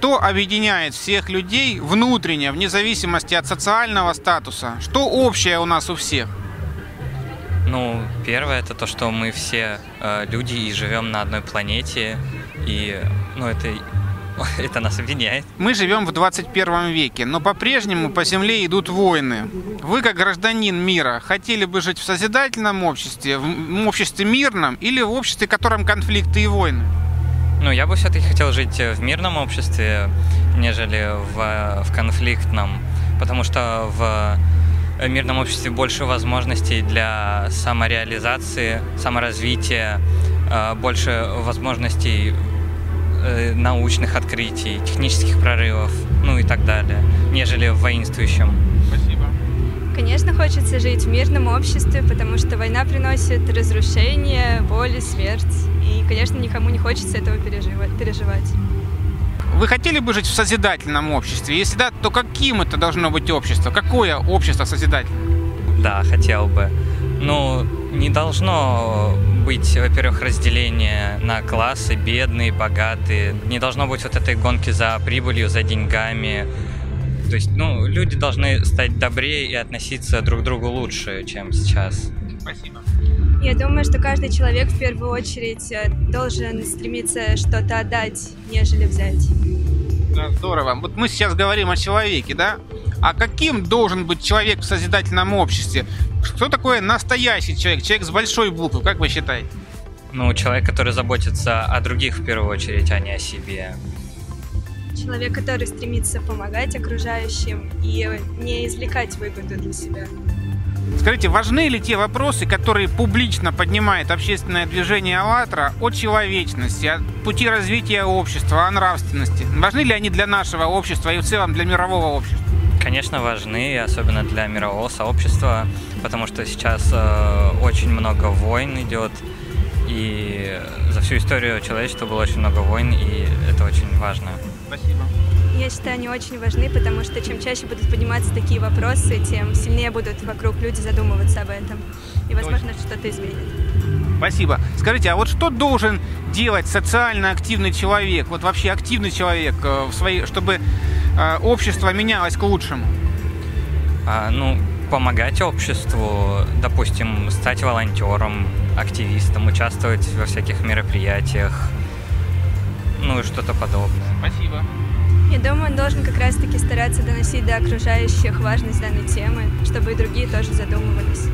Что объединяет всех людей внутренне, вне зависимости от социального статуса? Что общее у нас у всех? Ну, первое это то, что мы все э, люди и живем на одной планете, и ну это это нас объединяет. Мы живем в 21 веке, но по-прежнему по земле идут войны. Вы, как гражданин мира, хотели бы жить в созидательном обществе, в обществе мирном или в обществе, в котором конфликты и войны? Ну, я бы все-таки хотел жить в мирном обществе, нежели в, в конфликтном, потому что в мирном обществе больше возможностей для самореализации, саморазвития, э, больше возможностей э, научных открытий, технических прорывов, ну и так далее, нежели в воинствующем. Спасибо. Обществе, потому что война приносит разрушение, боль и смерть. И, конечно, никому не хочется этого переживать. Вы хотели бы жить в созидательном обществе? Если да, то каким это должно быть общество? Какое общество созидательное? Да, хотел бы. Ну, не должно быть, во-первых, разделение на классы, бедные, богатые. Не должно быть вот этой гонки за прибылью, за деньгами. То есть, ну, люди должны стать добрее и относиться друг к другу лучше, чем сейчас. Спасибо. Я думаю, что каждый человек в первую очередь э, должен стремиться что-то отдать, нежели взять. Да, здорово. Вот мы сейчас говорим о человеке, да? А каким должен быть человек в созидательном обществе? Что такое настоящий человек? Человек с большой буквы, как вы считаете? Ну, человек, который заботится о других в первую очередь, а не о себе. Человек, который стремится помогать окружающим и не извлекать выгоду для себя. Скажите, важны ли те вопросы, которые публично поднимает общественное движение «АЛЛАТРА» о человечности, о пути развития общества, о нравственности? Важны ли они для нашего общества и в целом для мирового общества? Конечно, важны, особенно для мирового сообщества, потому что сейчас э, очень много войн идет, и за всю историю человечества было очень много войн, и это очень важно. Спасибо. Я считаю, они очень важны, потому что чем чаще будут подниматься такие вопросы, тем сильнее будут вокруг люди задумываться об этом. И, возможно, что-то изменит. Спасибо. Скажите, а вот что должен делать социально активный человек, вот вообще активный человек, э, в своей, чтобы э, общество менялось к лучшему? А, ну, помогать обществу, допустим, стать волонтером, активистом, участвовать во всяких мероприятиях, ну и что-то подобное. Спасибо. Я думаю, он должен как раз-таки стараться доносить до окружающих важность данной темы, чтобы и другие тоже задумывались.